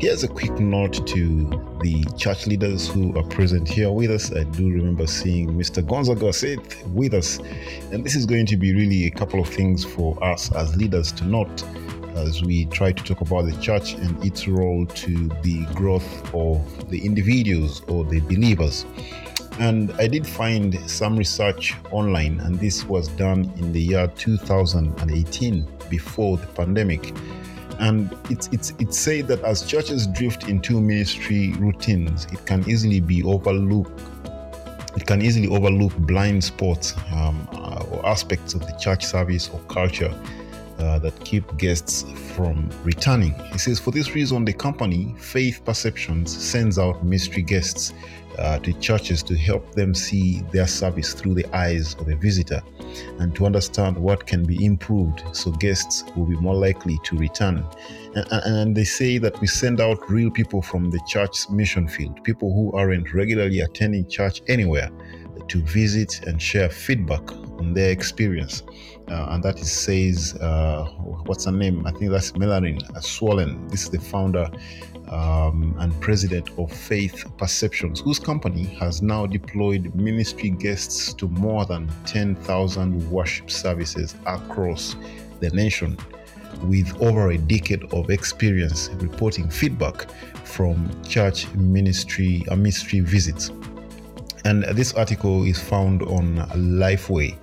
Here's a quick note to the church leaders who are present here with us. I do remember seeing Mr. Gonzaga Seth with us, and this is going to be really a couple of things for us as leaders to note as we try to talk about the church and its role to the growth of the individuals or the believers. And I did find some research online, and this was done in the year 2018 before the pandemic. And it's, it's, it's said that as churches drift into ministry routines, it can easily be overlooked. It can easily overlook blind spots um, or aspects of the church service or culture uh, that keep guests from returning. He says, for this reason, the company, Faith Perceptions, sends out mystery guests uh, to churches to help them see their service through the eyes of a visitor and to understand what can be improved so guests will be more likely to return. And, and, they say that we send out real people from the church's mission field, people who aren't regularly attending church anywhere, to visit and share feedback on their experience. Uh, and that is says, uh, what's her name? I think that's Melanie Smollen. This is the founder um, and president of Faith Perceptions, whose company has now deployed ministry guests to more than 10,000 worship services across the nation with over a decade of experience reporting feedback from church ministry uh, ministry visits. And this article is found on Lifeway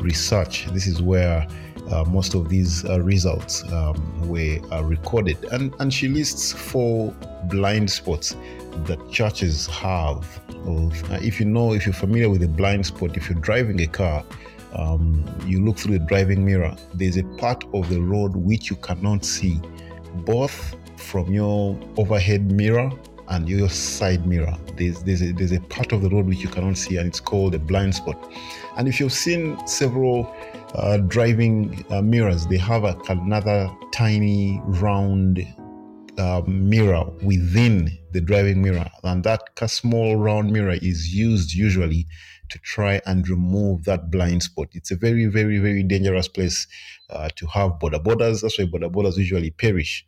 Research. This is where uh, most of these uh, results um, were uh, recorded. And, and she lists four blind spots that churches have. Uh, if you know, if you're familiar with a blind spot, if you're driving a car, um, you look through the driving mirror, there's a part of the road which you cannot see, both from your overhead mirror and your side mirror. There's there's a, there's a part of the road which you cannot see, and it's called a blind spot. And if you've seen several uh, driving uh, mirrors, they have a, another tiny round uh, mirror within the driving mirror, and that small round mirror is used usually to try and remove that blind spot. It's a very, very, very dangerous place uh, to have boda bodas. That's why boda bodas usually perish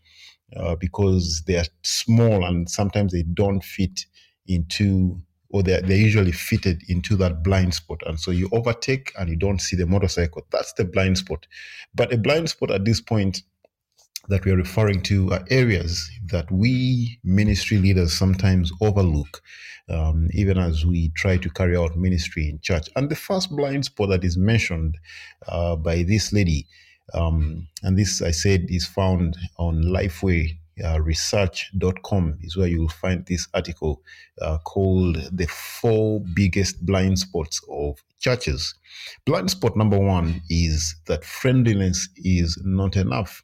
uh, because they are small and sometimes they don't fit into or they're, they're usually fitted into that blind spot. And so you overtake and you don't see the motorcycle. That's the blind spot. But a blind spot at this point that we're referring to are areas that we ministry leaders sometimes overlook um, even as we try to carry out ministry in church. And the first blind spot that is mentioned uh, by this lady um, and this, I said, is found on Lifeway uh, research.com is where you will find this article uh, called the four biggest blind spots of churches. Blind spot number one is that friendliness is not enough.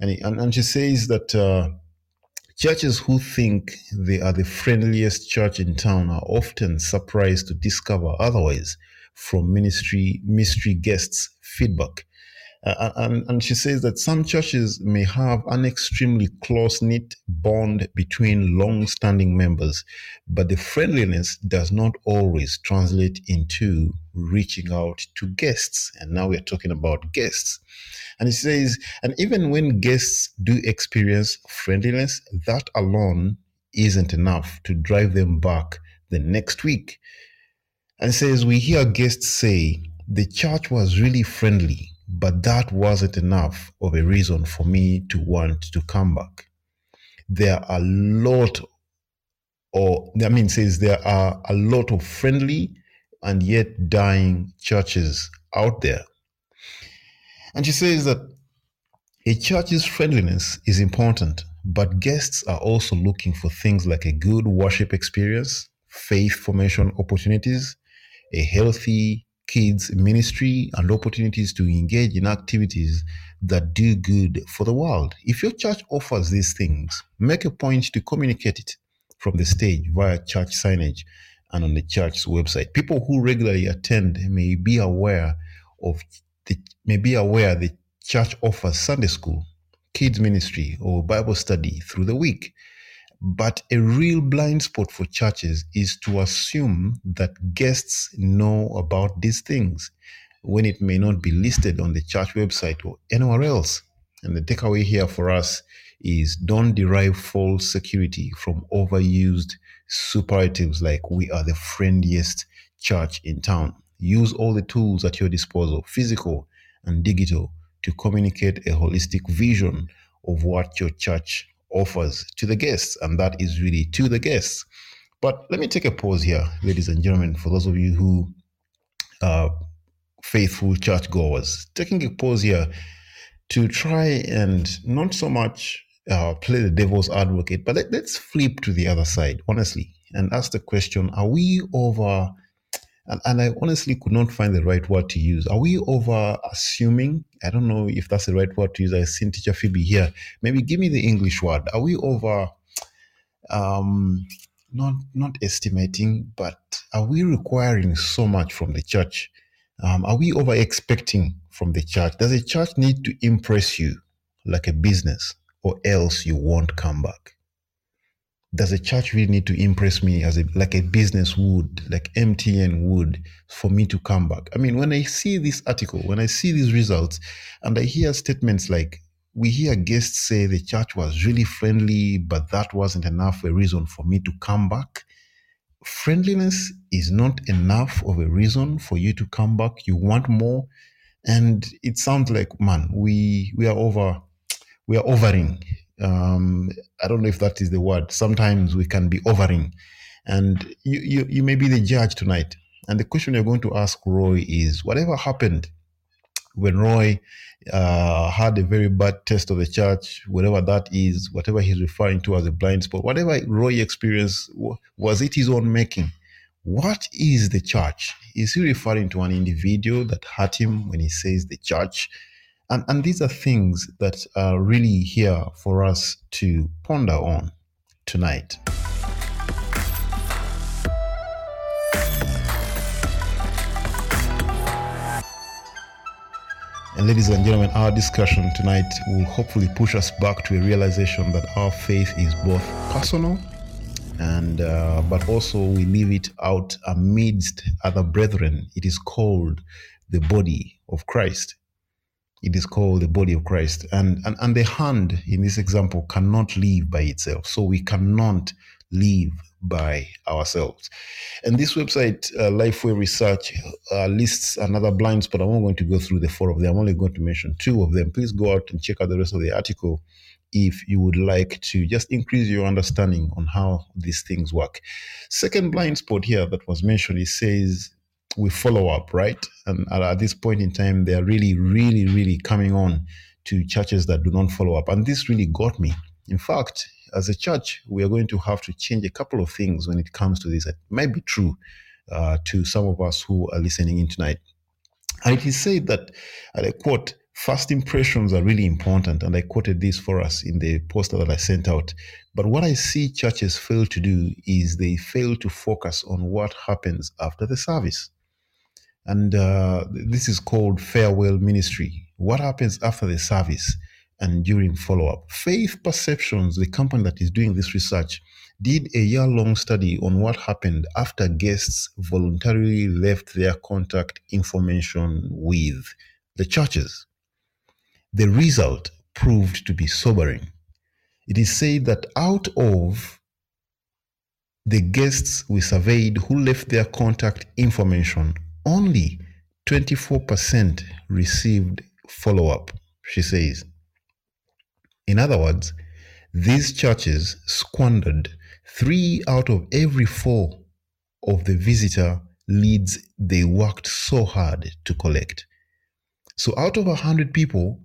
And, and, and she says that uh, churches who think they are the friendliest church in town are often surprised to discover otherwise from ministry mystery guests feedback uh, and, and she says that some churches may have an extremely close knit bond between long standing members, but the friendliness does not always translate into reaching out to guests. And now we're talking about guests. And he says, and even when guests do experience friendliness, that alone isn't enough to drive them back the next week. And says, we hear guests say, the church was really friendly but that wasn't enough of a reason for me to want to come back. There are a lot, or I mean, says there are a lot of friendly and yet dying churches out there. And she says that a church's friendliness is important, but guests are also looking for things like a good worship experience, faith formation opportunities, a healthy kids ministry and opportunities to engage in activities that do good for the world. If your church offers these things, make a point to communicate it from the stage via church signage and on the church's website. People who regularly attend may be aware of the may be aware the church offers Sunday school, kids ministry, or Bible study through the week. But a real blind spot for churches is to assume that guests know about these things when it may not be listed on the church website or anywhere else. And the takeaway here for us is don't derive false security from overused superlatives like we are the friendliest church in town. Use all the tools at your disposal, physical and digital, to communicate a holistic vision of what your church offers to the guests. And that is really to the guests. But let me take a pause here, ladies and gentlemen, for those of you who are faithful churchgoers, taking a pause here to try and not so much uh, play the devil's advocate, but let, us flip to the other side, honestly, and ask the question Are we over, and, and I honestly could not find the right word to use, are we over assuming? I don't know if that's the right word to use. I've seen teacher Phoebe here. Maybe give me the English word. Are we over, um, not not estimating, but are we requiring so much from the church? Um, are we over expecting from the church? Does the church need to impress you like a business, or else you won't come back? Does the church really need to impress me as a like a business would, like MTN would, for me to come back? I mean, when I see this article, when I see these results, and I hear statements like we hear guests say the church was really friendly, but that wasn't enough a reason for me to come back. Friendliness is not enough of a reason for you to come back. You want more. And it sounds like, man, we we are over we are overing. Um, I don't know if that is the word. Sometimes we can be overing. And you, you you may be the judge tonight. And the question you're going to ask Roy is whatever happened when Roy uh, had a very bad test of the church, whatever that is, whatever he's referring to as a blind spot, whatever Roy experienced, was it his own making? What is the church? Is he referring to an individual that hurt him when he says the church? And, and these are things that are really here for us to ponder on tonight. And ladies and gentlemen, our discussion tonight will hopefully push us back to a realization that our faith is both personal and uh, but also we leave it out amidst other brethren. It is called the body of Christ. It is called the body of Christ. And, and, and the hand in this example cannot live by itself. So we cannot live by ourselves. And this website, uh, Lifeway Research, uh, lists another blind spot. I'm not going to go through the four of them. I'm only going to mention two of them. Please go out and check out the rest of the article if you would like to just increase your understanding on how these things work. Second blind spot here that was mentioned, it says we follow up, right? And at this point in time, they are really, really, really coming on to churches that do not follow up. And this really got me. In fact, as a church, we are going to have to change a couple of things when it comes to this. It might be true uh, to some of us who are listening in tonight. And it is said that, and I quote, first impressions are really important. And I quoted this for us in the poster that I sent out. But what I see churches fail to do is they fail to focus on what happens after the service. And uh, this is called farewell ministry. What happens after the service? and during follow up. Faith Perceptions, the company that is doing this research, did a year long study on what happened after guests voluntarily left their contact information with the churches. The result proved to be sobering. It is said that out of the guests we surveyed who left their contact information, only 24% received follow up, she says. In other words, these churches squandered three out of every four of the visitor leads they worked so hard to collect. So out of 100 people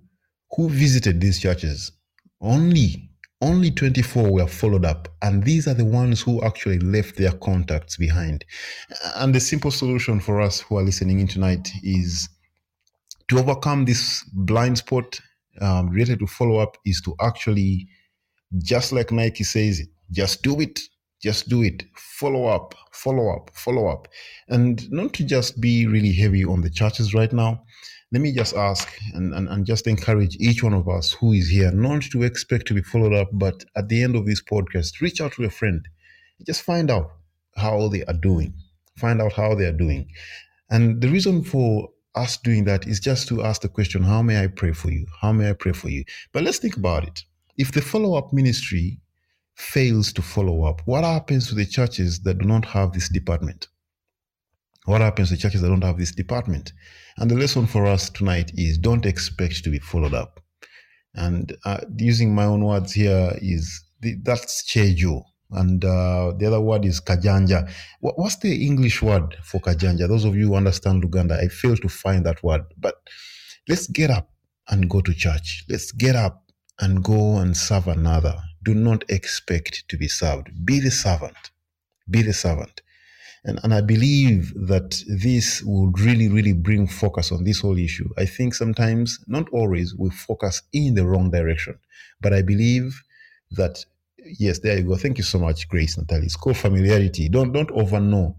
who visited these churches, only only 24 were followed up and these are the ones who actually left their contacts behind and the simple solution for us who are listening in tonight is to overcome this blind spot um, related to follow up is to actually, just like Nike says, just do it, just do it, follow up, follow up, follow up, and not to just be really heavy on the churches right now. Let me just ask and, and, and just encourage each one of us who is here not to expect to be followed up, but at the end of this podcast, reach out to a friend. Just find out how they are doing. Find out how they are doing. And the reason for us doing that is just to ask the question, how may I pray for you? How may I pray for you? But let's think about it. if the follow up ministry fails to follow up, what happens to the churches that do not have this department? What happens to churches that don't have this department? And the lesson for us tonight is don't expect to be followed up. And uh, using my own words here is the, that's chejo. And uh, the other word is kajanja. What, what's the English word for kajanja? Those of you who understand Luganda, I failed to find that word. But let's get up and go to church. Let's get up and go and serve another. Do not expect to be served. Be the servant. Be the servant. And, and I believe that this will really, really bring focus on this whole issue. I think sometimes, not always, we focus in the wrong direction. But I believe that, yes, there you go. Thank you so much, Grace Natalie. It's called familiarity. Don't, don't overknow.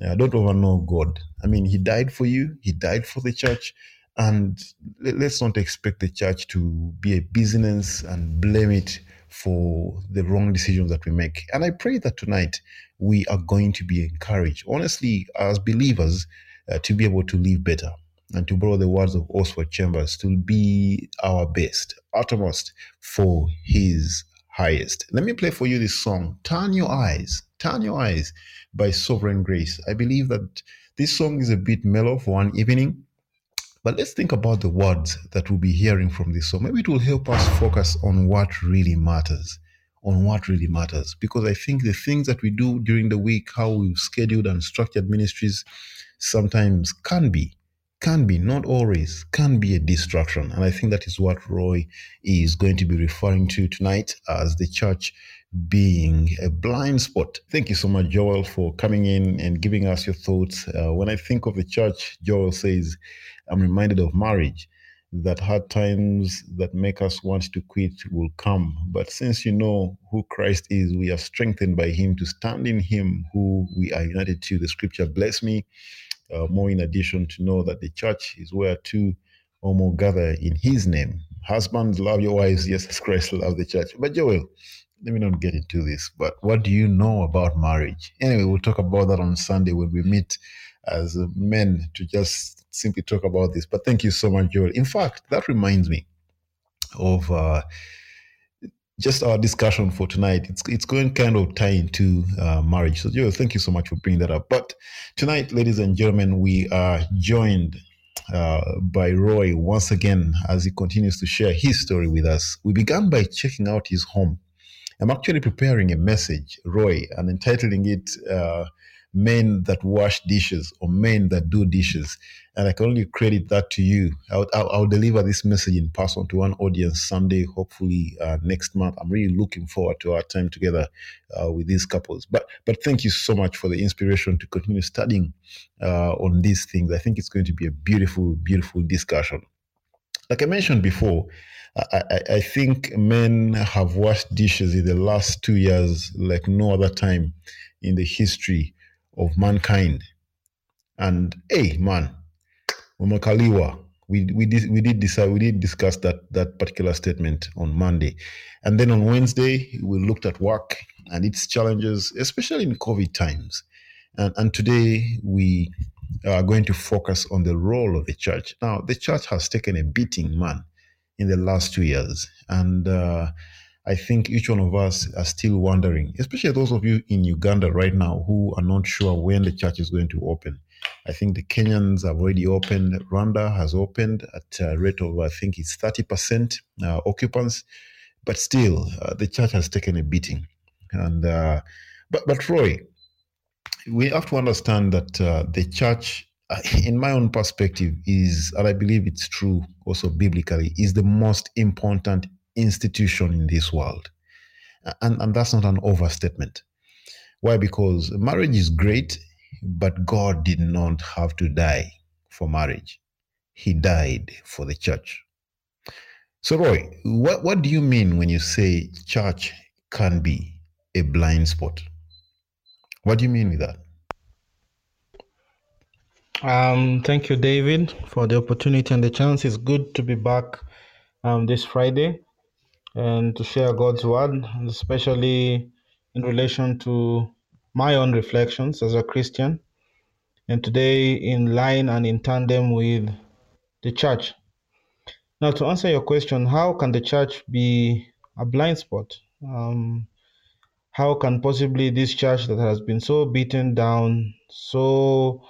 Uh, don't overknow God. I mean, He died for you, He died for the church. And let's not expect the church to be a business and blame it for the wrong decisions that we make. And I pray that tonight we are going to be encouraged, honestly, as believers, uh, to be able to live better and to borrow the words of Oswald Chambers, to be our best, uttermost for his highest. Let me play for you this song, Turn Your Eyes, Turn Your Eyes by Sovereign Grace. I believe that this song is a bit mellow for one evening, but let's think about the words that we'll be hearing from this song. Maybe it will help us focus on what really matters, on what really matters. Because I think the things that we do during the week, how we've scheduled and structured ministries, sometimes can be, can be, not always, can be a distraction. And I think that is what Roy is going to be referring to tonight as the church being a blind spot. Thank you so much, Joel, for coming in and giving us your thoughts. Uh, when I think of the church, Joel says, I'm reminded of marriage that hard times that make us want to quit will come. But since you know who Christ is, we are strengthened by Him to stand in Him who we are united to. The scripture bless me. Uh, more in addition to know that the church is where two or more gather in His name. Husbands, love your wives, Yes, Christ loved the church. But Joel, let me not get into this. But what do you know about marriage? Anyway, we'll talk about that on Sunday when we meet as men to just simply talk about this. But thank you so much, Joel. In fact, that reminds me of uh, just our discussion for tonight. It's it's going kind of tie into uh, marriage. So, Joel, thank you so much for bringing that up. But tonight, ladies and gentlemen, we are joined uh, by Roy once again as he continues to share his story with us. We began by checking out his home. I'm actually preparing a message, Roy, and entitling it uh, men that wash dishes or men that do dishes. And I can only credit that to you. I'll, I'll, I'll deliver this message in person to one audience Sunday, hopefully uh, next month. I'm really looking forward to our time together uh, with these couples. But but thank you so much for the inspiration to continue studying uh, on these things. I think it's going to be a beautiful, beautiful discussion. Like I mentioned before, I, I, think men have washed dishes in the last two years like no other time in the history of mankind. And hey, man, Umakaliwa, we we did we did decide we did discuss that that particular statement on Monday, and then on Wednesday we looked at work and its challenges, especially in COVID times, and and today we are going to focus on the role of the church. Now, the church has taken a beating, man, in the last two years, and. Uh, I think each one of us are still wondering, especially those of you in Uganda right now who are not sure when the church is going to open. I think the Kenyans have already opened. Rwanda has opened at a rate of, I think it's 30% uh, occupants. But still, uh, the church has taken a beating. And uh, but, but Roy, we have to understand that uh, the church, in my own perspective, is, and I believe it's true also biblically, is the most important institution in this world. And, and that's not an overstatement. Why? Because marriage is great, but God did not have to die for marriage. He died for the church. So, Roy, what, what do you mean when you say church can be a blind spot? What do you mean with that? Um, thank you, David, for the opportunity and the chance. It's good to be back um, this Friday and to share God's word, especially in relation to my own reflections as a Christian. And today, in line and in tandem with the church. Now, to answer your question, how can the church be a blind spot. Um, how can possibly this church that has been so beaten down, so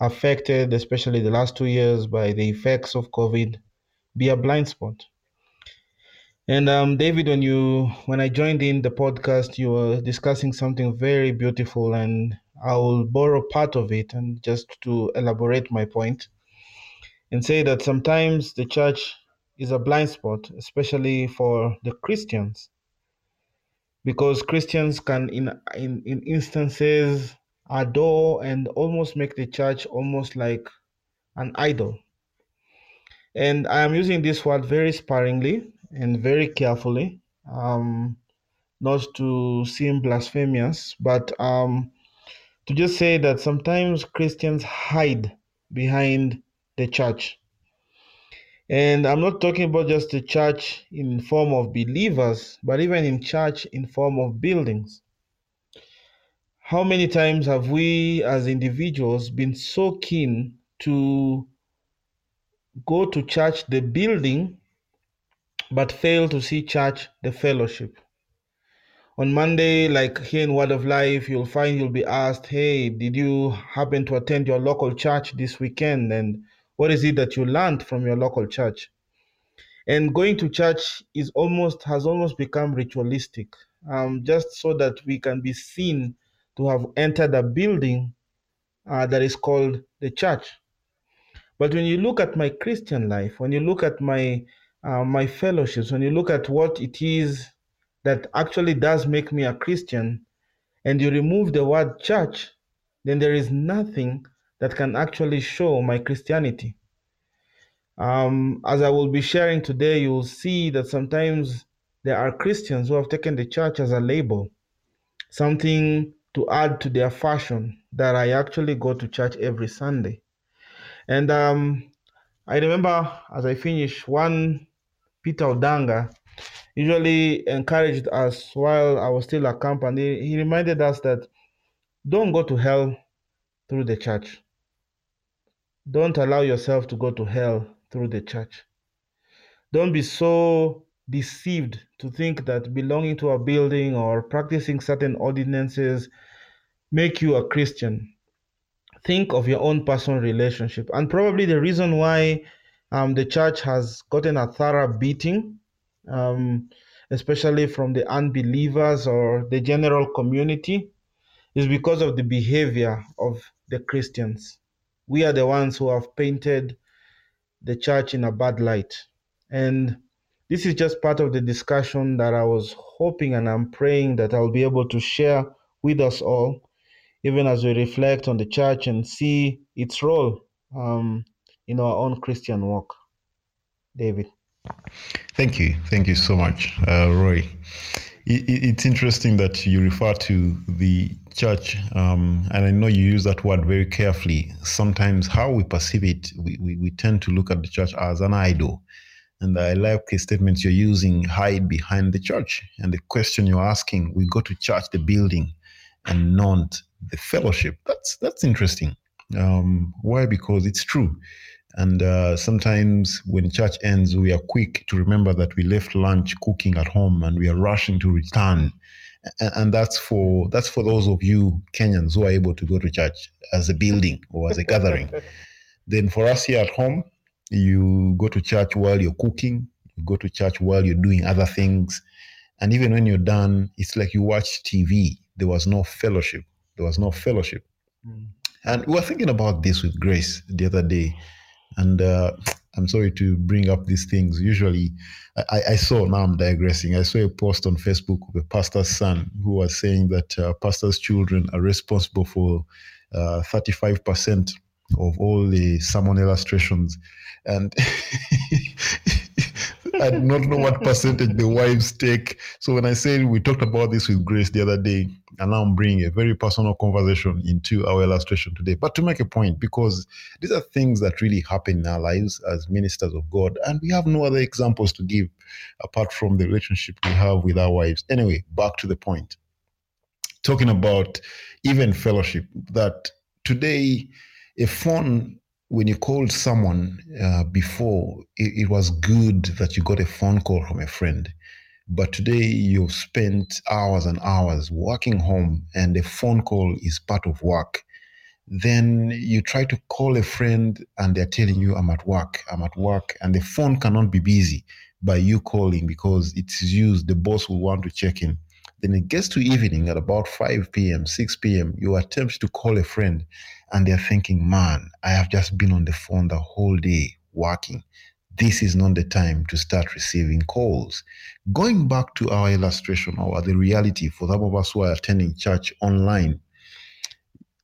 affected, especially the last two years, by the effects of COVID, be a blind spot? And um, David, when you when I joined in the podcast, you were discussing something very beautiful, and I will borrow part of it and just to elaborate my point and say that sometimes the church is a blind spot, especially for the Christians because Christians can, in, in, in instances, adore and almost make the church almost like an idol. And I am using this word very sparingly and very carefully, um, not to seem blasphemous, but um, to just say that sometimes Christians hide behind the church and I'm not talking about just the church in form of believers, but even in church in form of buildings. How many times have we as individuals been so keen to go to church the building but fail to see church the fellowship? On Monday, like here in Word of Life, you'll find you'll be asked, Hey, did you happen to attend your local church this weekend? And what is it that you learned from your local church? And going to church is almost has almost become ritualistic, um, just so that we can be seen to have entered a building uh, that is called the church. But when you look at my Christian life, when you look at my uh, my fellowships, when you look at what it is that actually does make me a Christian, and you remove the word church, then there is nothing that can actually show my Christianity. Um, as I will be sharing today, you will see that sometimes there are Christians who have taken the church as a label, something to add to their fashion that I actually go to church every Sunday. And um, I remember as I finished, one Peter Odanga usually encouraged us while I was still a company. He reminded us that don't go to hell through the church. Don't allow yourself to go to hell through the church. Don't be so deceived to think that belonging to a building or practicing certain ordinances make you a Christian. Think of your own personal relationship. And probably the reason why um, the church has gotten a thorough beating, um, especially from the unbelievers or the general community, is because of the behavior of the Christians. We are the ones who have painted the church in a bad light. And this is just part of the discussion that I was hoping and I'm praying that I'll be able to share with us all, even as we reflect on the church and see its role um, in our own Christian walk. David. Thank you. Thank you so much, uh, Roy. It, it's interesting that you refer to the church, um, and I know you use that word very carefully. Sometimes, how we perceive it, we, we, we tend to look at the church as an idol. And I like the statements you're using hide behind the church. And the question you're asking, we go to church, the building, and not the fellowship. That's that's interesting. Um, why? Because it's true. And uh, sometimes when church ends, we are quick to remember that we left lunch cooking at home and we are rushing to return. And, and that's for that's for those of you Kenyans who are able to go to church as a building or as a gathering. Then for us here at home, you go to church while you're cooking, you go to church while you're doing other things. And even when you're done, it's like you watch TV. There was no fellowship. There was no fellowship. Mm. And we were thinking about this with Grace the other day. And uh, I'm sorry to bring up these things. Usually, I, I, saw, now I'm digressing, I saw a post on Facebook of a pastor's son who was saying that uh, pastors' children are responsible for uh, 35% of all the sermon illustrations. And I do not know what percentage the wives take. So when I said we talked about this with Grace the other day, and now I'm bringing a very personal conversation into our illustration today. But to make a point, because these are things that really happen in our lives as ministers of God, and we have no other examples to give apart from the relationship we have with our wives. Anyway, back to the point. Talking about even fellowship, that today a phone when you called someone uh, before, it, it, was good that you got a phone call from a friend. But today you've spent hours and hours working home and a phone call is part of work. Then you try to call a friend and they're telling you i'm at work i'm at work and the phone cannot be busy by you calling because it's used the boss will want to check in. Then it gets to evening at about 5 p.m 6 p.m you attempt to call a friend and they're thinking man i have just been on the phone the whole day working this is not the time to start receiving calls. Going back to our illustration or the reality for some of us who are attending church online,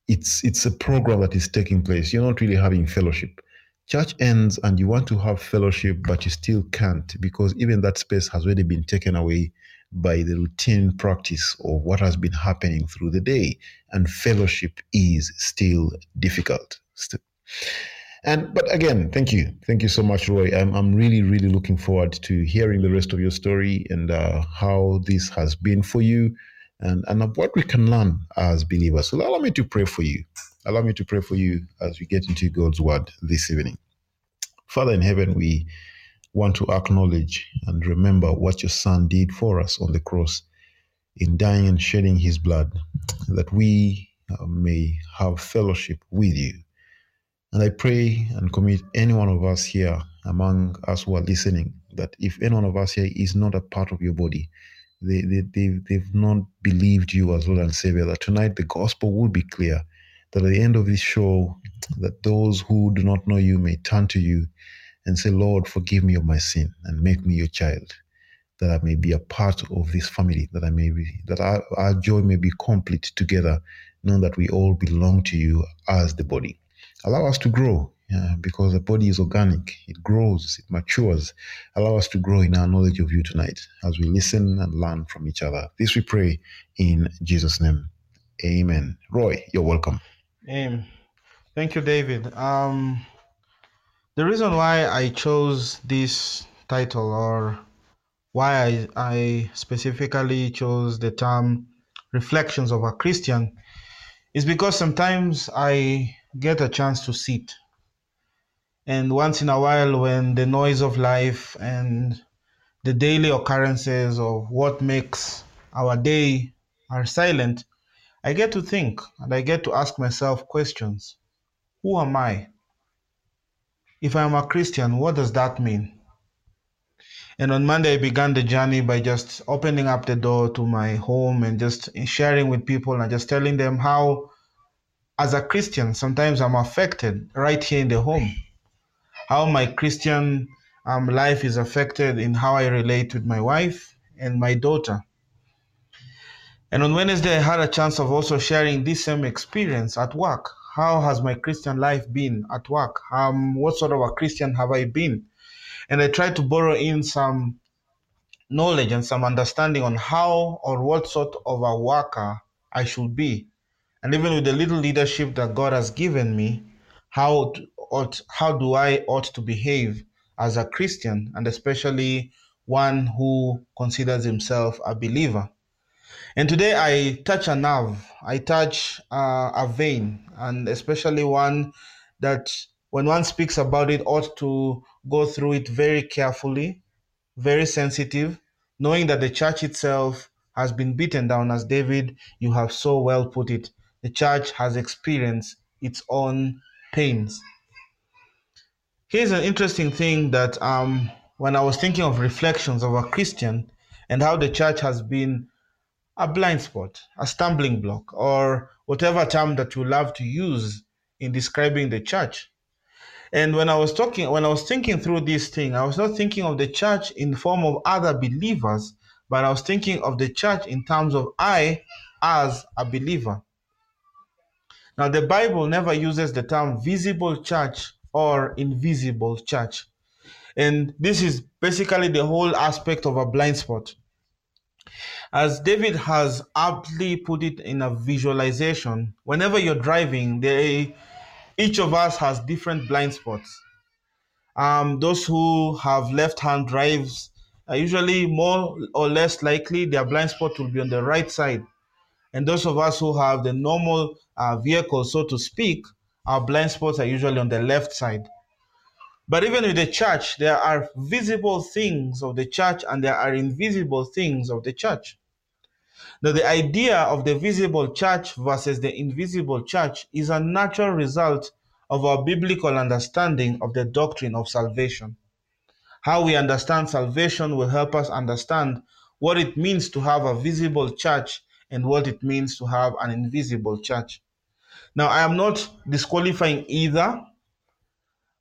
it's it's a program that is taking place. You're not really having fellowship. Church ends and you want to have fellowship, but you still can't because even that space has already been taken away by the routine practice of what has been happening through the day. And fellowship is still difficult. And but again, thank you, thank you so much, Roy. I'm I'm really really looking forward to hearing the rest of your story and uh, how this has been for you, and and what we can learn as believers. So allow me to pray for you. Allow me to pray for you as we get into God's word this evening. Father in heaven, we want to acknowledge and remember what your Son did for us on the cross in dying and shedding His blood, that we uh, may have fellowship with you. And I pray and commit any one of us here among us who are listening that if any one of us here is not a part of your body, they, they, they, they've not believed you as Lord and Savior, that tonight the gospel will be clear, that at the end of this show, that those who do not know you may turn to you and say, Lord, forgive me of my sin and make me your child, that I may be a part of this family, that I may be, that our, our joy may be complete together, knowing that we all belong to you as the body allow us to grow yeah, because the body is organic. It grows, it matures. Allow us to grow in our knowledge of you tonight as we listen and learn from each other. This we pray in Jesus' name. Amen. Roy, you're welcome. Amen. Thank you, David. Um, the reason why I chose this title or why I, I specifically chose the term reflections of a Christian is because sometimes I get a chance to sit. And once in a while, when the noise of life and the daily occurrences of what makes our day are silent, I get to think and I get to ask myself questions. Who am I? If I'm a Christian, what does that mean? And on Monday, I began the journey by just opening up the door to my home and just sharing with people and just telling them how as a Christian, sometimes I'm affected right here in the home. How my Christian um, life is affected in how I relate with my wife and my daughter. And on Wednesday, I had a chance of also sharing this same experience at work. How has my Christian life been at work? Um, what sort of a Christian have I been? And I try to borrow in some knowledge and some understanding on how or what sort of a worker I should be and even with the little leadership that God has given me, how ought, how do I ought to behave as a Christian, and especially one who considers himself a believer. And today I touch a nerve, I touch uh, a vein, and especially one that when one speaks about it ought to go through it very carefully, very sensitive, knowing that the church itself has been beaten down, as David, you have so well put it the church has experienced its own pains. Here's an interesting thing that um, when I was thinking of reflections of a Christian and how the church has been a blind spot, a stumbling block, or whatever term that you love to use in describing the church. And when I was talking, when I was thinking through this thing, I was not thinking of the church in the form of other believers, but I was thinking of the church in terms of I as a believer. Now, the Bible never uses the term visible church or invisible church. And this is basically the whole aspect of a blind spot. As David has aptly put it in a visualization, whenever you're driving, they, each of us has different blind spots. Um, those who have left hand drives are usually more or less likely their blind spot will be on the right side and those of us who have the normal uh, vehicle, so to speak, our blind spots are usually on the left side. But even with the church, there are visible things of the church and there are invisible things of the church. Now, the idea of the visible church versus the invisible church is a natural result of our biblical understanding of the doctrine of salvation. How we understand salvation will help us understand what it means to have a visible church and what it means to have an invisible church. Now, I am not disqualifying either,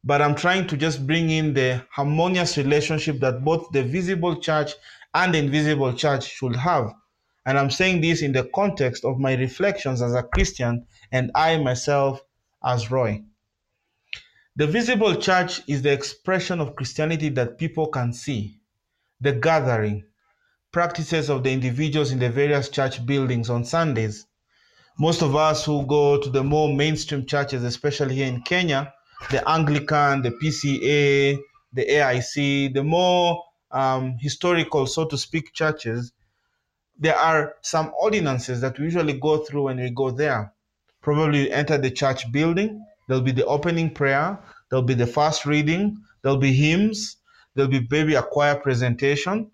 but I'm trying to just bring in the harmonious relationship that both the visible church and the invisible church should have. And I'm saying this in the context of my reflections as a Christian and I myself as Roy. The visible church is the expression of Christianity that people can see, the gathering, practices of the individuals in the various church buildings on Sundays. Most of us who go to the more mainstream churches, especially here in Kenya, the Anglican, the PCA, the AIC, the more um, historical, so to speak, churches, there are some ordinances that we usually go through when we go there. Probably you enter the church building, there'll be the opening prayer, there'll be the first reading, there'll be hymns, there'll be maybe a choir presentation.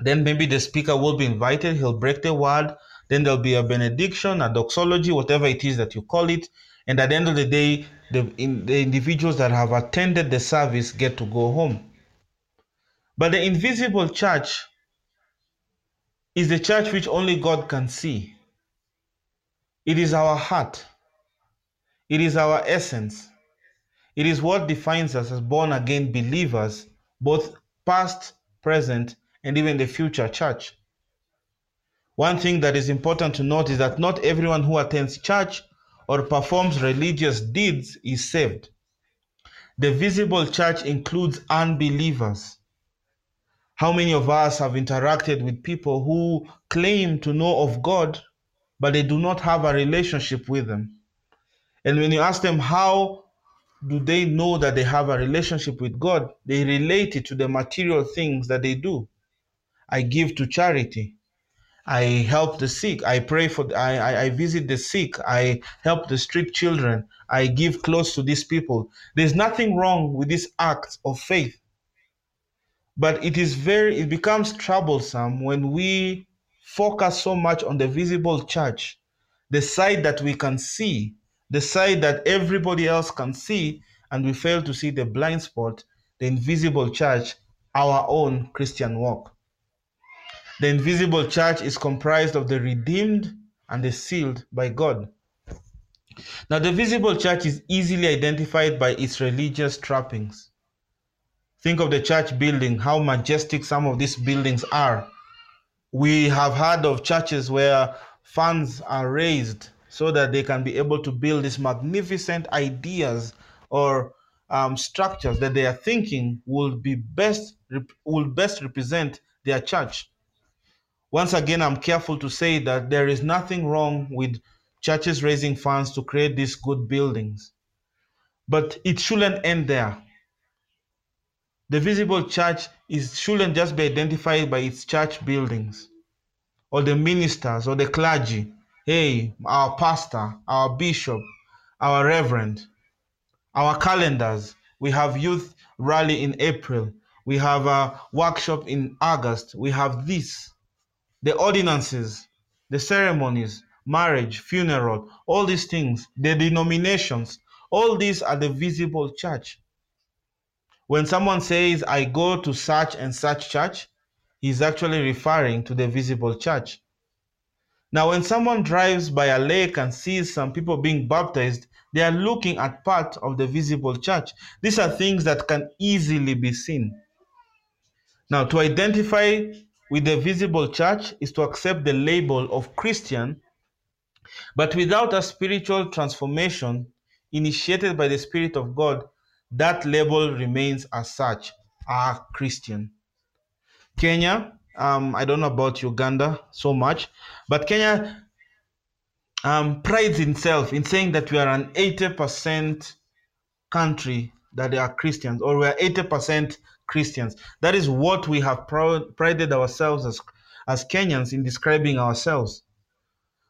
Then maybe the speaker will be invited, he'll break the word, then there'll be a benediction, a doxology, whatever it is that you call it. And at the end of the day, the, in, the individuals that have attended the service get to go home. But the invisible church is the church which only God can see. It is our heart. It is our essence. It is what defines us as born again believers, both past, present, and even the future church. One thing that is important to note is that not everyone who attends church or performs religious deeds is saved. The visible church includes unbelievers. How many of us have interacted with people who claim to know of God, but they do not have a relationship with them? And when you ask them how do they know that they have a relationship with God, they relate it to the material things that they do. I give to charity. I help the sick. I pray for. I, I, I visit the sick. I help the street children. I give clothes to these people. There's nothing wrong with this act of faith, but it is very. It becomes troublesome when we focus so much on the visible church, the side that we can see, the side that everybody else can see, and we fail to see the blind spot, the invisible church, our own Christian walk. The invisible church is comprised of the redeemed and the sealed by God. Now, the visible church is easily identified by its religious trappings. Think of the church building, how majestic some of these buildings are. We have heard of churches where funds are raised so that they can be able to build these magnificent ideas or um, structures that they are thinking will be best will best represent their church. Once again, I'm careful to say that there is nothing wrong with churches raising funds to create these good buildings. But it shouldn't end there. The visible church is, shouldn't just be identified by its church buildings or the ministers or the clergy. Hey, our pastor, our bishop, our reverend, our calendars. We have youth rally in April. We have a workshop in August. We have this the ordinances, the ceremonies, marriage, funeral, all these things, the denominations, all these are the visible church. When someone says, I go to such and such church, he's actually referring to the visible church. Now, when someone drives by a lake and sees some people being baptized, they are looking at part of the visible church. These are things that can easily be seen. Now, to identify with the visible church is to accept the label of Christian, but without a spiritual transformation initiated by the Spirit of God, that label remains as such, a Christian. Kenya, um, I don't know about Uganda so much, but Kenya um, prides itself in saying that we are an 80% country that they are Christians, or we are 80% Christians. That is what we have prided ourselves as, as Kenyans in describing ourselves.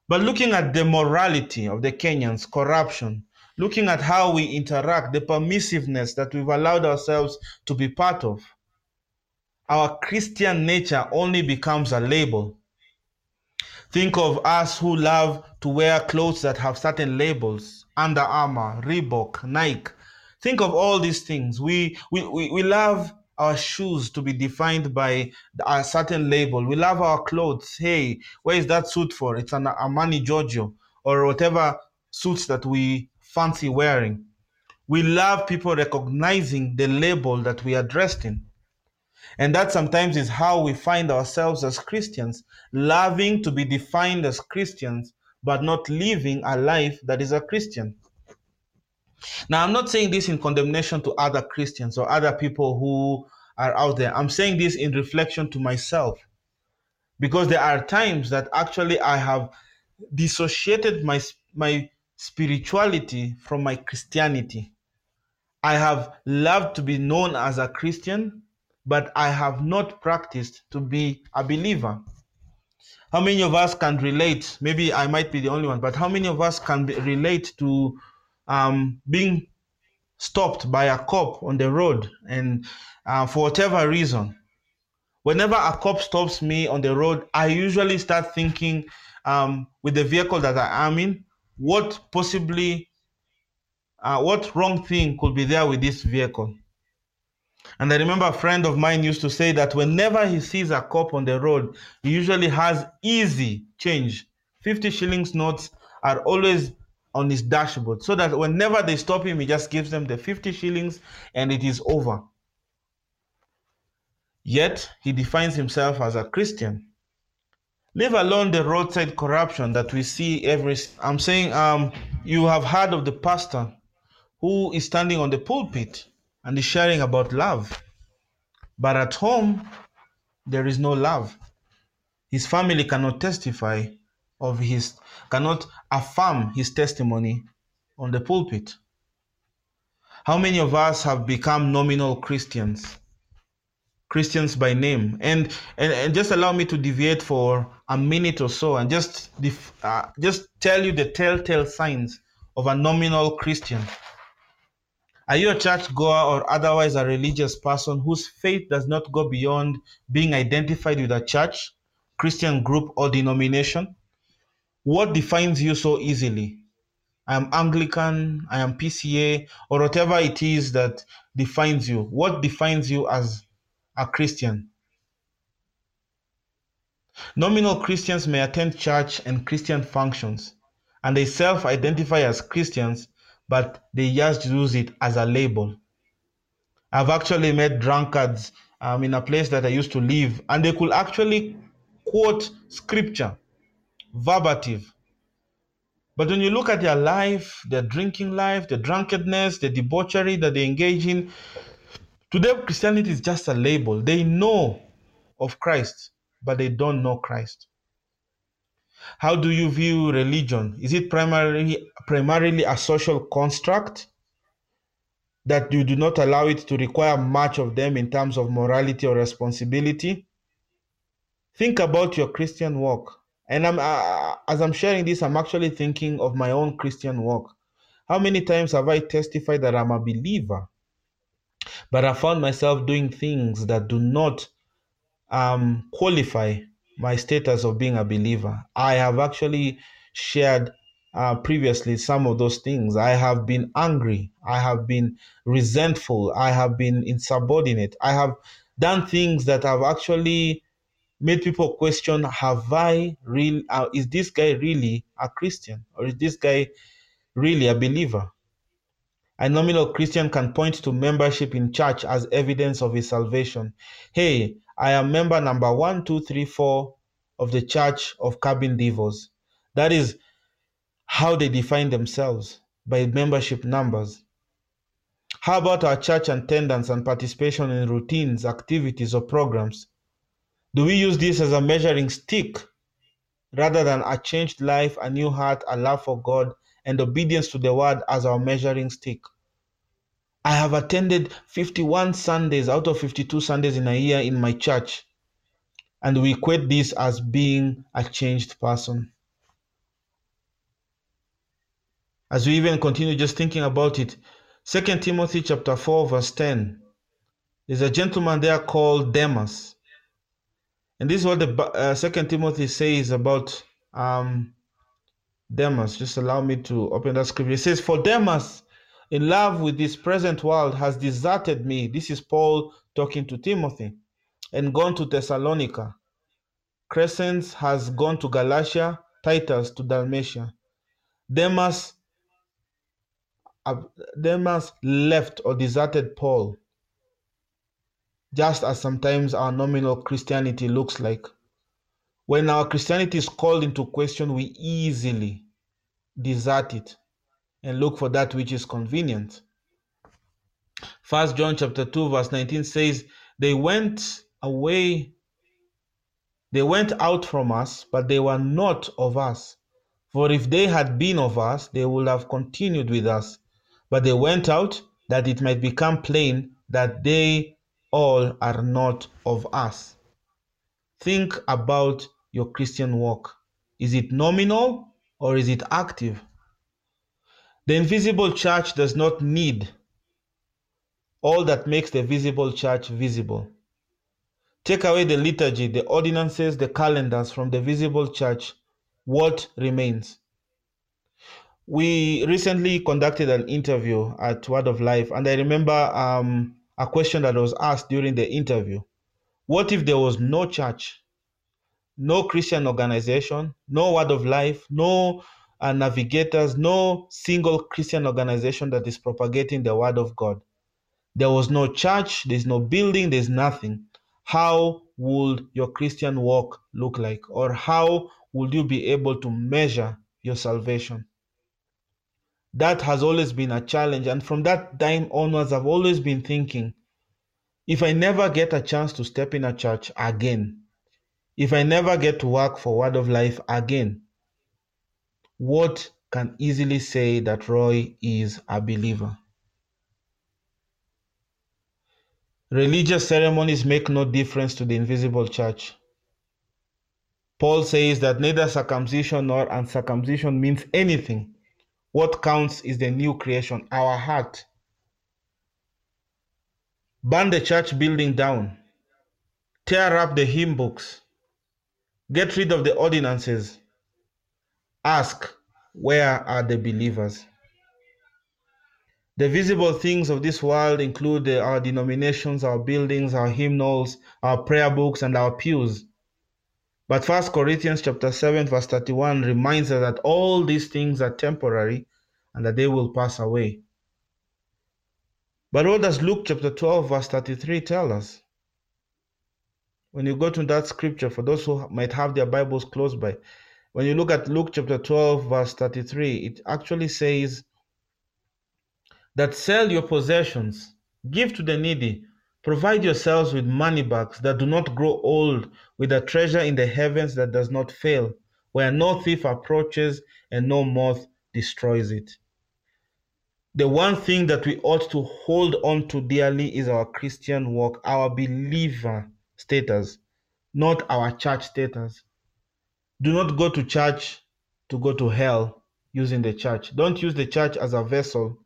But looking at the morality of the Kenyans, corruption, looking at how we interact, the permissiveness that we've allowed ourselves to be part of, our Christian nature only becomes a label. Think of us who love to wear clothes that have certain labels Under Armour, Reebok, Nike. Think of all these things. We, we, we, we love our shoes to be defined by a certain label. We love our clothes. Hey, where is that suit for? It's an Armani Giorgio or whatever suits that we fancy wearing. We love people recognizing the label that we are dressed in. And that sometimes is how we find ourselves as Christians, loving to be defined as Christians, but not living a life that is a Christian. Now, I'm not saying this in condemnation to other Christians or other people who are out there. I'm saying this in reflection to myself because there are times that actually I have dissociated my my spirituality from my Christianity. I have loved to be known as a Christian, but I have not practiced to be a believer. How many of us can relate? Maybe I might be the only one, but how many of us can be, relate to um, being stopped by a cop on the road and uh, for whatever reason? Whenever a cop stops me on the road, I usually start thinking um, with the vehicle that I am in, what possibly, uh, what wrong thing could be there with this vehicle? And I remember a friend of mine used to say that whenever he sees a cop on the road, he usually has easy change. 50 shillings notes are always on his dashboard so that whenever they stop him, he just gives them the 50 shillings and it is over. Yet he defines himself as a Christian. Leave alone the roadside corruption that we see every. I'm saying, um, you have heard of the pastor who is standing on the pulpit and is sharing about love, but at home there is no love. His family cannot testify of his, cannot affirm his testimony on the pulpit. How many of us have become nominal Christians? Christians by name. And, and, and just allow me to deviate for a minute or so and just, uh, just tell you the telltale signs of a nominal Christian. Are you a church goer or otherwise a religious person whose faith does not go beyond being identified with a church, Christian group, or denomination? What defines you so easily? I am Anglican, I am PCA, or whatever it is that defines you. What defines you as a Christian. Nominal Christians may attend church and Christian functions, and they self identify as Christians, but they just use it as a label. I've actually met drunkards um, in a place that I used to live, and they could actually quote scripture verbative. But when you look at their life, their drinking life, the drunkenness, the debauchery that they engage in, to them, Christianity is just a label. They know of Christ, but they don't know Christ. How do you view religion? Is it primarily primarily a social construct that you do not allow it to require much of them in terms of morality or responsibility? Think about your Christian walk. And I'm uh, as I'm sharing this, I'm actually thinking of my own Christian walk. How many times have I testified that I'm a believer? But I found myself doing things that do not um, qualify my status of being a believer. I have actually shared uh, previously some of those things. I have been angry. I have been resentful. I have been insubordinate. I have done things that have actually made people question: Have I real? Uh, is this guy really a Christian, or is this guy really a believer? A nominal Christian can point to membership in church as evidence of his salvation. Hey, I am member number one, two, three, four of the Church of Cabin Devils. That is how they define themselves by membership numbers. How about our church attendance and participation in routines, activities, or programs? Do we use this as a measuring stick rather than a changed life, a new heart, a love for God, and obedience to the word as our measuring stick? I have attended 51 Sundays out of 52 Sundays in a year in my church, and we equate this as being a changed person. As we even continue just thinking about it, Second Timothy chapter 4, verse 10. There's a gentleman there called Demas. And this is what the uh, Second Timothy says about um, Demas. Just allow me to open that scripture. It says, For Demas, in love with this present world, has deserted me. This is Paul talking to Timothy, and gone to Thessalonica. Crescens has gone to Galatia, Titus to Dalmatia. Demas, uh, Demas left or deserted Paul, just as sometimes our nominal Christianity looks like. When our Christianity is called into question, we easily desert it and look for that which is convenient. First John chapter 2 verse 19 says, They went away, they went out from us, but they were not of us. For if they had been of us, they would have continued with us. But they went out that it might become plain that they all are not of us. Think about your Christian walk. Is it nominal or is it active? The invisible church does not need all that makes the visible church visible. Take away the liturgy, the ordinances, the calendars from the visible church. What remains? We recently conducted an interview at Word of Life, and I remember um, a question that was asked during the interview What if there was no church? no Christian organization, no Word of Life, no uh, navigators, no single Christian organization that is propagating the Word of God. There was no church, there's no building, there's nothing. How would your Christian walk look like? Or how would you be able to measure your salvation? That has always been a challenge. And from that time onwards, I've always been thinking if I never get a chance to step in a church again, if I never get to work for Word of Life again, what can easily say that Roy is a believer? Religious ceremonies make no difference to the invisible church. Paul says that neither circumcision nor uncircumcision means anything. What counts is the new creation, our heart. Burn the church building down, tear up the hymn books, Get rid of the ordinances. Ask, where are the believers? The visible things of this world include our denominations, our buildings, our hymnals, our prayer books, and our pews. But 1 Corinthians chapter 7 verse 31 reminds us that all these things are temporary and that they will pass away. But what does Luke chapter 12 verse 33 tell us? when you go to that scripture, for those who might have their Bibles close by, when you look at Luke chapter 12, verse 33, it actually says that sell your possessions, give to the needy, provide yourselves with money bags that do not grow old, with a treasure in the heavens that does not fail, where no thief approaches and no moth destroys it. The one thing that we ought to hold on to dearly is our Christian walk, our believer status, not our church status. Do not go to church to go to hell using the church. Don't use the church as a vessel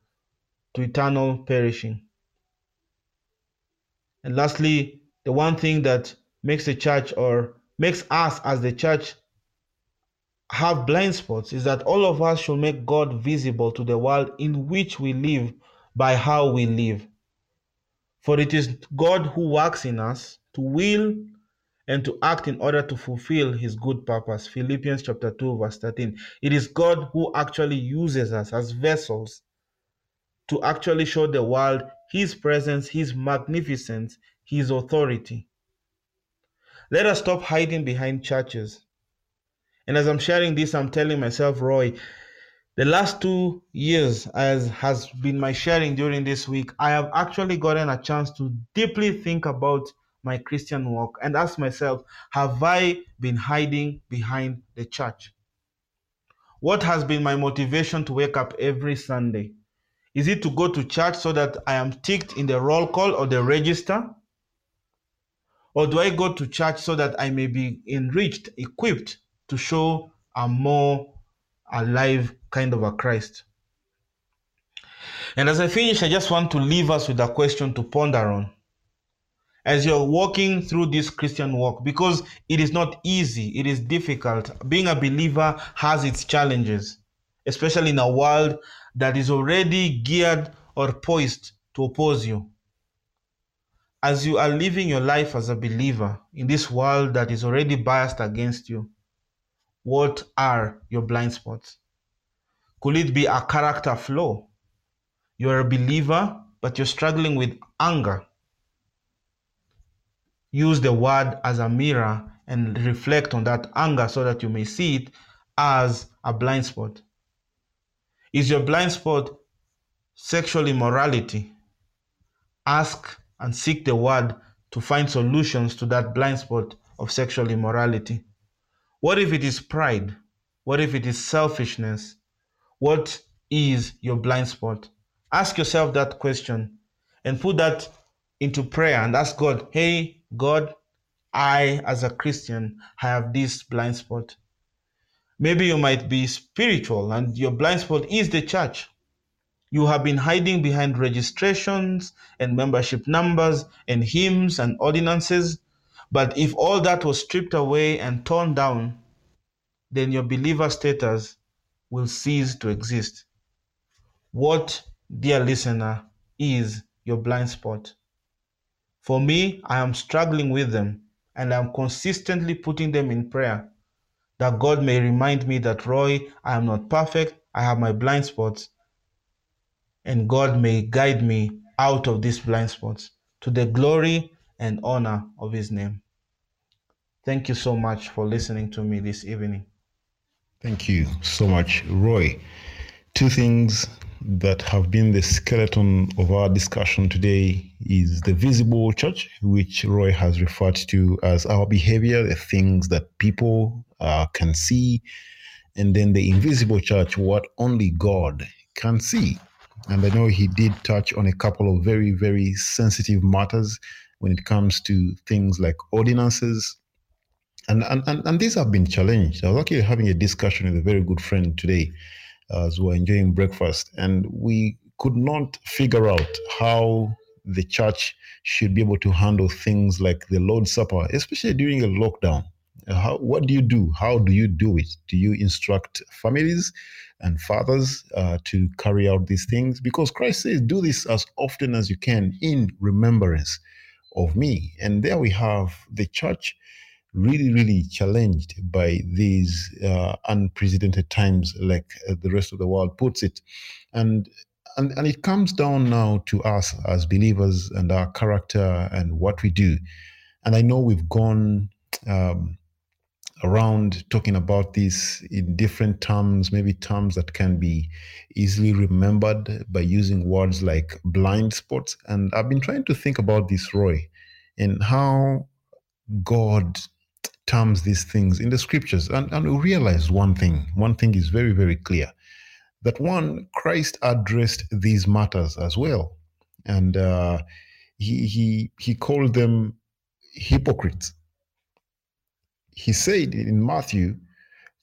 to eternal perishing. And lastly, the one thing that makes the church or makes us as the church have blind spots is that all of us should make God visible to the world in which we live by how we live. For it is God who works in us to will and to act in order to fulfill his good purpose. Philippians chapter 2 verse 13. It is God who actually uses us as vessels to actually show the world his presence, his magnificence, his authority. Let us stop hiding behind churches. And as I'm sharing this, I'm telling myself, Roy, the last two years, as has been my sharing during this week, I have actually gotten a chance to deeply think about my Christian walk and ask myself, have I been hiding behind the church? What has been my motivation to wake up every Sunday? Is it to go to church so that I am ticked in the roll call or the register? Or do I go to church so that I may be enriched, equipped to show a more alive kind of a Christ. And as I finish, I just want to leave us with a question to ponder on as you're walking through this Christian walk because it is not easy, it is difficult. Being a believer has its challenges, especially in a world that is already geared or poised to oppose you. As you are living your life as a believer in this world that is already biased against you, what are your blind spots? Could it be a character flaw? You're a believer, but you're struggling with anger use the word as a mirror and reflect on that anger so that you may see it as a blind spot. Is your blind spot sexual immorality? Ask and seek the word to find solutions to that blind spot of sexual immorality. What if it is pride? What if it is selfishness? What is your blind spot? Ask yourself that question and put that into prayer and ask God, hey, God, I, as a Christian, have this blind spot. Maybe you might be spiritual and your blind spot is the church. You have been hiding behind registrations and membership numbers and hymns and ordinances. But if all that was stripped away and torn down, then your believer status will cease to exist. What, dear listener, is your blind spot? For me, I am struggling with them and I'm consistently putting them in prayer that God may remind me that, Roy, I am not perfect, I have my blind spots, and God may guide me out of these blind spots to the glory and honor of His name. Thank you so much for listening to me this evening. Thank you so much, Roy. Two things that have been the skeleton of our discussion today is the visible church, which Roy has referred to as our behavior, the things that people uh, can see, and then the invisible church, what only God can see. And I know he did touch on a couple of very, very sensitive matters when it comes to things like ordinances. And, and, and, and these have been challenged. I was actually having a discussion with a very good friend today as we were enjoying breakfast, and we could not figure out how the church should be able to handle things like the Lord's Supper, especially during a lockdown. How, what do you do? How do you do it? Do you instruct families and fathers uh, to carry out these things? Because Christ says, do this as often as you can in remembrance of me. And there we have the church really, really challenged by these uh, unprecedented times, like uh, the rest of the world puts it. And, and, and it comes down now to us as believers and our character and what we do. And I know we've gone um, around talking about this in different terms, maybe terms that can be easily remembered by using words like blind spots. And I've been trying to think about this, Roy, and how God terms these things in the scriptures. And, and we realize one thing. One thing is very, very clear that one, Christ addressed these matters as well. And uh, he, he, he called them hypocrites. He said in Matthew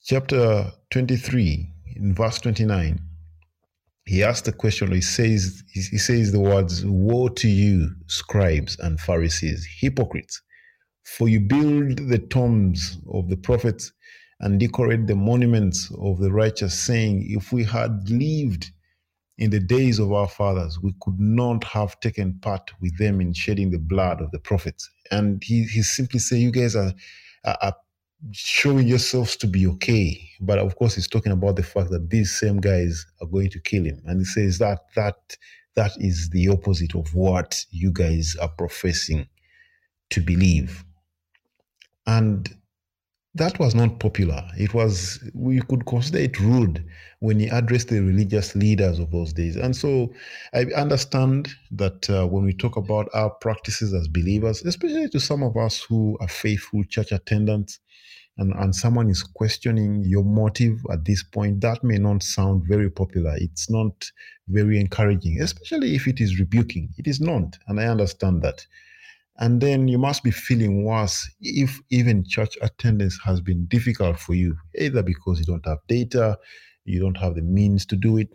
chapter 23, in verse 29, he asked the question, he says, he says the words, Woe to you, scribes and Pharisees, hypocrites! For you build the tombs of the prophets and decorate the monuments of the righteous, saying, If we had lived in the days of our fathers, we could not have taken part with them in shedding the blood of the prophets. And he, he simply saying, You guys are, are, are showing yourselves to be okay. But of course, he's talking about the fact that these same guys are going to kill him. And he says that that that is the opposite of what you guys are professing to believe and that was not popular. It was, we could consider it rude when he addressed the religious leaders of those days. And so I understand that uh, when we talk about our practices as believers, especially to some of us who are faithful church attendants, and, and someone is questioning your motive at this point, that may not sound very popular. It's not very encouraging, especially if it is rebuking. It is not. And I understand that. And then you must be feeling worse if even church attendance has been difficult for you, either because you don't have data, you don't have the means to do it.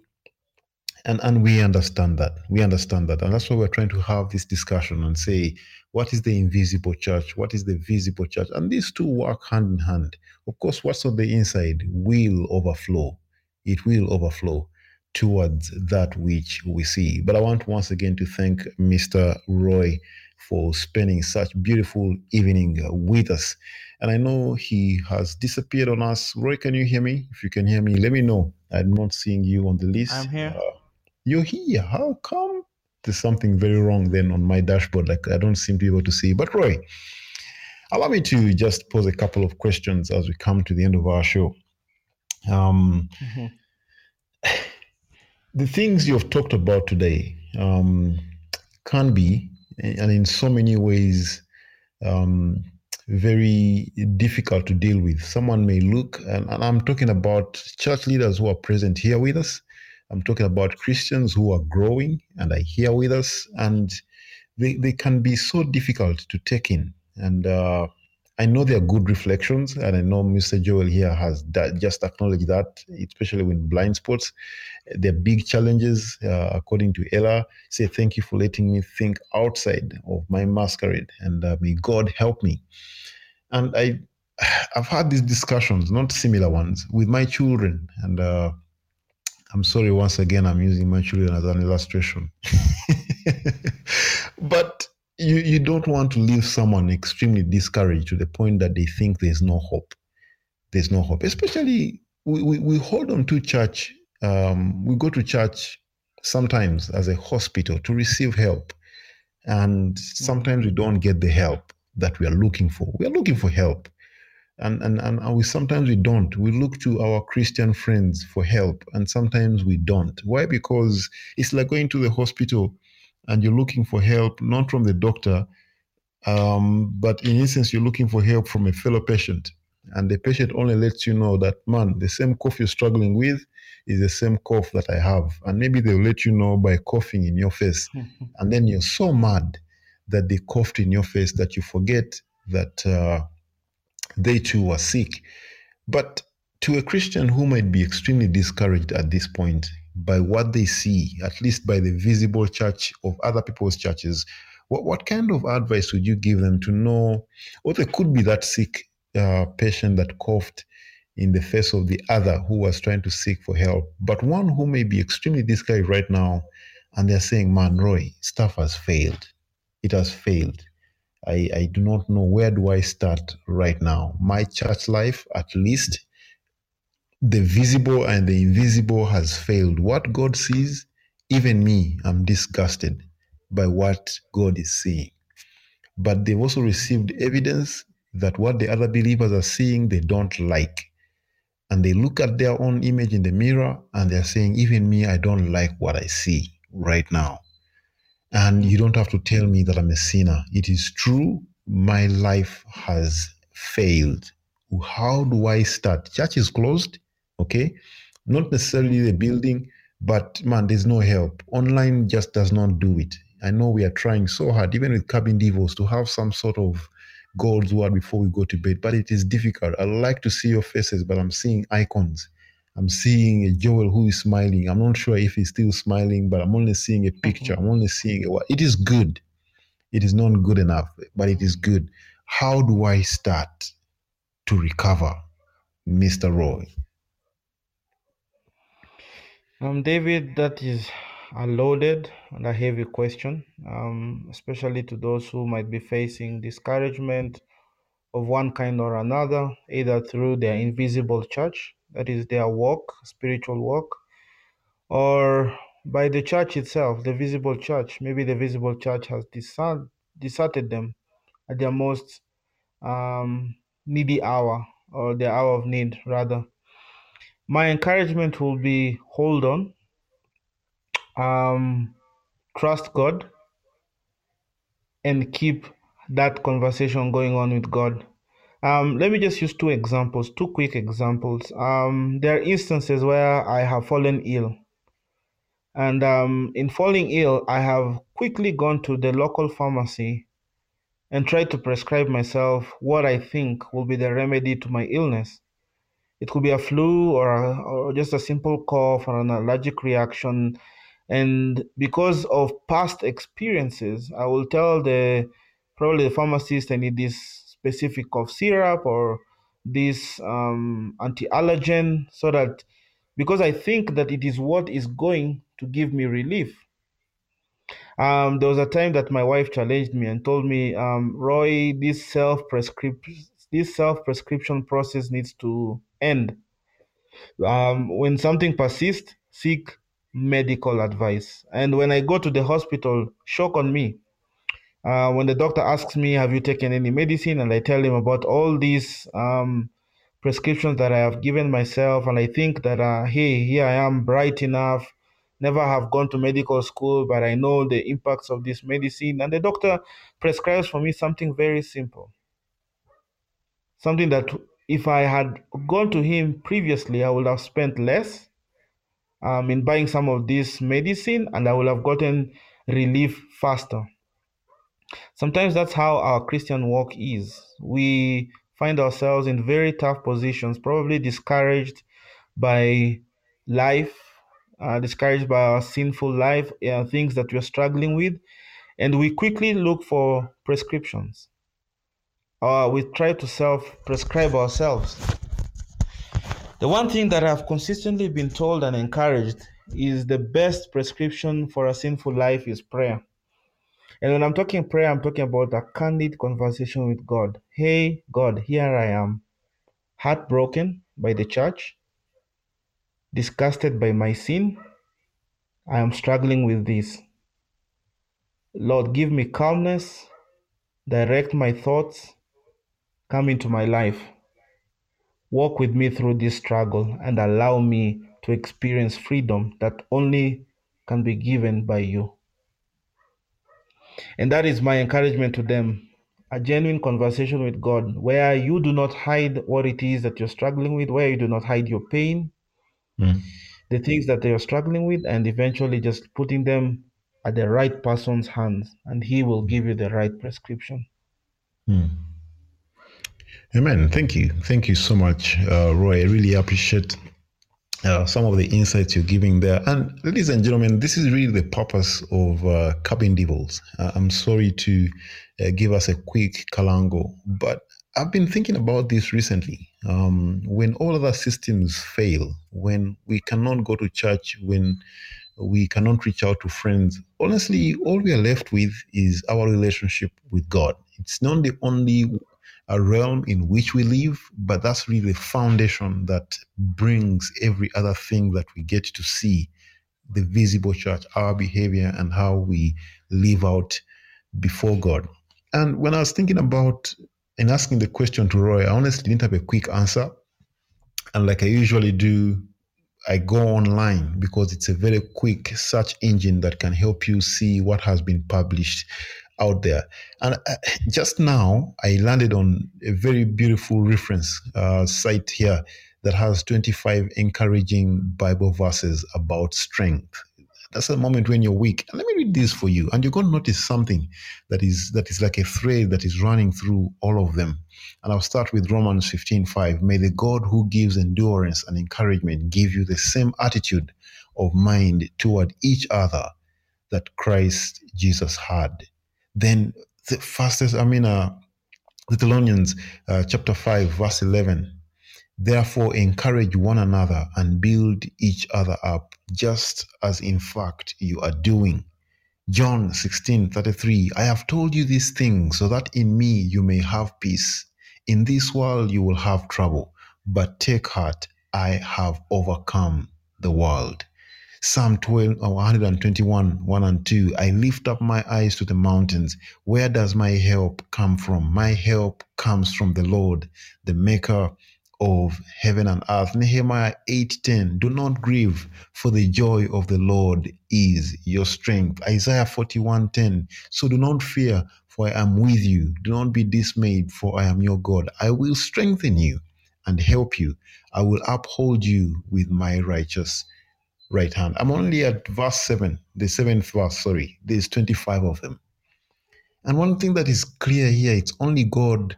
and and we understand that we understand that. And that's why we're trying to have this discussion and say what is the invisible church? What is the visible church? And these two work hand in hand. Of course what's on the inside will overflow. It will overflow towards that which we see. But i want once again to thank mr roy for spending such beautiful evening with us and i know he has disappeared on us roy can you hear me if you can hear me let me know i'm not seeing you on the list I'm here. Uh, you're here. How come? There's something very wrong then on my dashboard. Like I don't seem to be able to see. But Roy, allow me to just pose a couple of questions as we come to the end of our show. Um, Mhm. the things you've talked about today um, can be, and in so many ways, um, very difficult to deal with. Someone may look, and, and I'm talking about church leaders who are present here with us. I'm talking about Christians who are growing and are here with us, and they, they can be so difficult to take in. And uh, I know they are good reflections, and I know Mr. Joel here has that, just acknowledged that, especially with blind spots. They're big challenges, uh, according to Ella. Say, thank you for letting me think outside of my masquerade, and uh, may God help me. And I, I've had these discussions, not similar ones, with my children, and uh, I'm sorry once again. I'm using my children as an illustration, but you you don't want to leave someone extremely discouraged to the point that they think there's no hope. There's no hope. Especially we we, we hold on to church. Um, we go to church sometimes as a hospital to receive help, and sometimes we don't get the help that we are looking for. We are looking for help and, and and we sometimes we don't we look to our christian friends for help and sometimes we don't why because it's like going to the hospital and you're looking for help not from the doctor um, but in essence you're looking for help from a fellow patient. And the patient only lets you know that man the same cough you're struggling with is the same cough that i have. And maybe they'll let you know by coughing in your face. And then you're so mad that they coughed in your face that you forget that uh, they too were sick. But to a Christian who might be extremely discouraged at this point by what they see, at least by the visible church of other people's churches, what, what kind of advice would you give them to know? Or there could be that sick uh, patient that coughed in the face of the other who was trying to seek for help, but one who may be extremely discouraged right now, and they're saying, Man, Roy, stuff has failed. It has failed. I, I do not know where do I start right now. My church life, at least, the visible and the invisible has failed. What God sees, even me, I'm disgusted by what God is seeing. But they've also received evidence that what the other believers are seeing, they don't like. And they look at their own image in the mirror and they're saying, even me, I don't like what I see right now. And you don't have to tell me that I'm a sinner. It is true, my life has failed. How do I start? Church is closed, okay? Not necessarily the building, but man, there's no help. Online just does not do it. I know we are trying so hard, even with cabin devils, to have some sort of God's word before we go to bed, but it is difficult. I like to see your faces, but I'm seeing icons. I'm seeing a Joel who is smiling. I'm not sure if he's still smiling, but I'm only seeing a picture. Mm-hmm. I'm only seeing a what. It is good. It is not good enough, but it is good. How do I start to recover, Mr. Roy? Um, David, that is a loaded and a heavy question, um, especially to those who might be facing discouragement of one kind or another, either through their invisible church, that is their walk, spiritual walk, or by the church itself, the visible church. Maybe the visible church has desert, deserted them at their most um, needy hour, or their hour of need, rather. My encouragement will be hold on, um, trust God, and keep that conversation going on with God. Um, let me just use two examples, two quick examples. Um, there are instances where I have fallen ill. And um, in falling ill, I have quickly gone to the local pharmacy and tried to prescribe myself what I think will be the remedy to my illness. It could be a flu or, a, or just a simple cough or an allergic reaction. And because of past experiences, I will tell the probably the pharmacist I need this specific cough syrup or this um, anti-allergen so that because I think that it is what is going to give me relief. Um, there was a time that my wife challenged me and told me, um, Roy, this self this self prescription process needs to end. Um, when something persists, seek medical advice. And when I go to the hospital, shock on me. Uh, when the doctor asks me, Have you taken any medicine? And I tell him about all these um, prescriptions that I have given myself. And I think that, uh, hey, here I am, bright enough, never have gone to medical school, but I know the impacts of this medicine. And the doctor prescribes for me something very simple. Something that if I had gone to him previously, I would have spent less um, in buying some of this medicine and I would have gotten relief faster. Sometimes that's how our Christian walk is. We find ourselves in very tough positions, probably discouraged by life, uh, discouraged by our sinful life, uh, things that we're struggling with, and we quickly look for prescriptions. Uh, we try to self prescribe ourselves. The one thing that I've consistently been told and encouraged is the best prescription for a sinful life is prayer. And when I'm talking prayer, I'm talking about a candid conversation with God. Hey, God, here I am, heartbroken by the church, disgusted by my sin. I am struggling with this. Lord, give me calmness, direct my thoughts, come into my life. Walk with me through this struggle and allow me to experience freedom that only can be given by you. And that is my encouragement to them a genuine conversation with God where you do not hide what it is that you're struggling with, where you do not hide your pain, Mm. the things that you're struggling with, and eventually just putting them at the right person's hands, and He will give you the right prescription. Mm. Amen. Thank you. Thank you so much, uh, Roy. I really appreciate uh, some of the insights you're giving there. And ladies and gentlemen, this is really the purpose of uh, Cabin Devils. Uh, I'm sorry to uh, give us a quick kalango, but I've been thinking about this recently. Um, when all other systems fail, when we cannot go to church, when we cannot reach out to friends, honestly, all we are left with is our relationship with God. It's not the only a realm in which we live, but that's really the foundation that brings every other thing that we get to see the visible church, our behavior, and how we live out before God. And when I was thinking about and asking the question to Roy, I honestly didn't have a quick answer. And like I usually do, I go online because it's a very quick search engine that can help you see what has been published out there. And uh, just now, I landed on a very beautiful reference uh, site here that has 25 encouraging Bible verses about strength. That's a moment when you're weak. And let me read this for you, and you're going to notice something that is that is like a thread that is running through all of them. And I'll start with Romans 15:5. May the God who gives endurance and encouragement give you the same attitude of mind toward each other that Christ Jesus had then the fastest, I mean, uh, Thessalonians uh, chapter 5, verse 11. Therefore, encourage one another and build each other up, just as in fact you are doing. John 16, 33. I have told you these things so that in me you may have peace. In this world you will have trouble, but take heart, I have overcome the world. Psalm 12, uh, 121, 1 and 2. I lift up my eyes to the mountains. Where does my help come from? My help comes from the Lord, the maker of heaven and earth. Nehemiah 8:10. Do not grieve, for the joy of the Lord is your strength. Isaiah 41:10. So do not fear, for I am with you. Do not be dismayed, for I am your God. I will strengthen you and help you. I will uphold you with my righteous right hand. I'm only at verse 7, the seventh verse, sorry. There's 25 of them. And one thing that is clear here, it's only God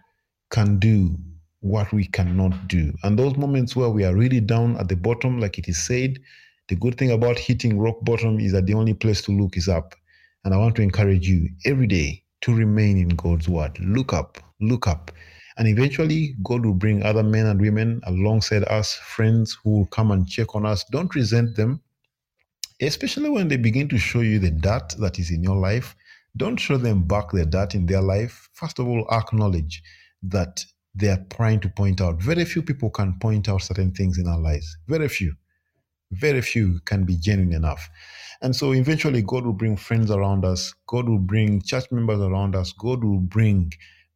can do what we cannot do. And those moments where we are really down at the bottom, like it is said, The good thing about hitting rock bottom is that the only place to look is up. And I want to encourage you every day to remain in God's word. Look up, look up. And eventually, God will bring other men and women alongside us, friends who will come and check on us. Don't resent them, especially when they begin to show you the dirt that is in your life. Don't show them back the dirt in their life. First of all, acknowledge that they are trying to point out. Very few people can point out certain things in our lives. Very few. Very few can be genuine enough. And so eventually, God will bring friends around us. God will bring church members around us. God will bring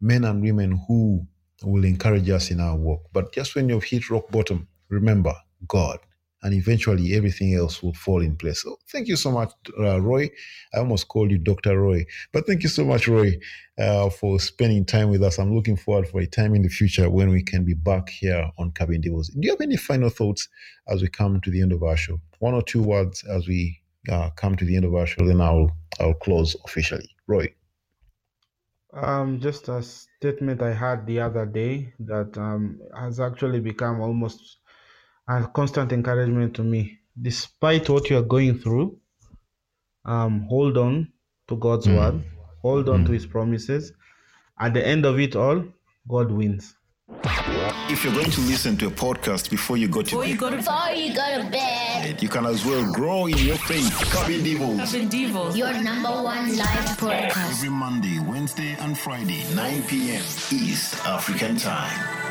men and women who will encourage us in our work. But just when you've hit rock bottom, remember God and eventually everything else will fall in place. So thank you so much, uh, Roy. I almost called you Dr. Roy, but thank you so much, Roy, uh, for spending time with us. I'm looking forward for a time in the future when we can be back here on Cabin Devils. Do you have any final thoughts as we come to the end of our show? One or two words as we uh, come to the end of our show, then I'll I'll close officially. Roy. Um, just a statement I had the other day that um, has actually become almost a constant encouragement to me. Despite what you are going through, um, hold on to God's Mm. word, hold on Mm. to His promises. At the end of it all, God wins. If you're going to listen to a podcast before you go to Before you go to Before you go to bed, you can as well grow in your faith. Cabin Devils. Cabin Devils. your number one live podcast. Every Monday, Wednesday, and Friday, 9 p.m. East African Time.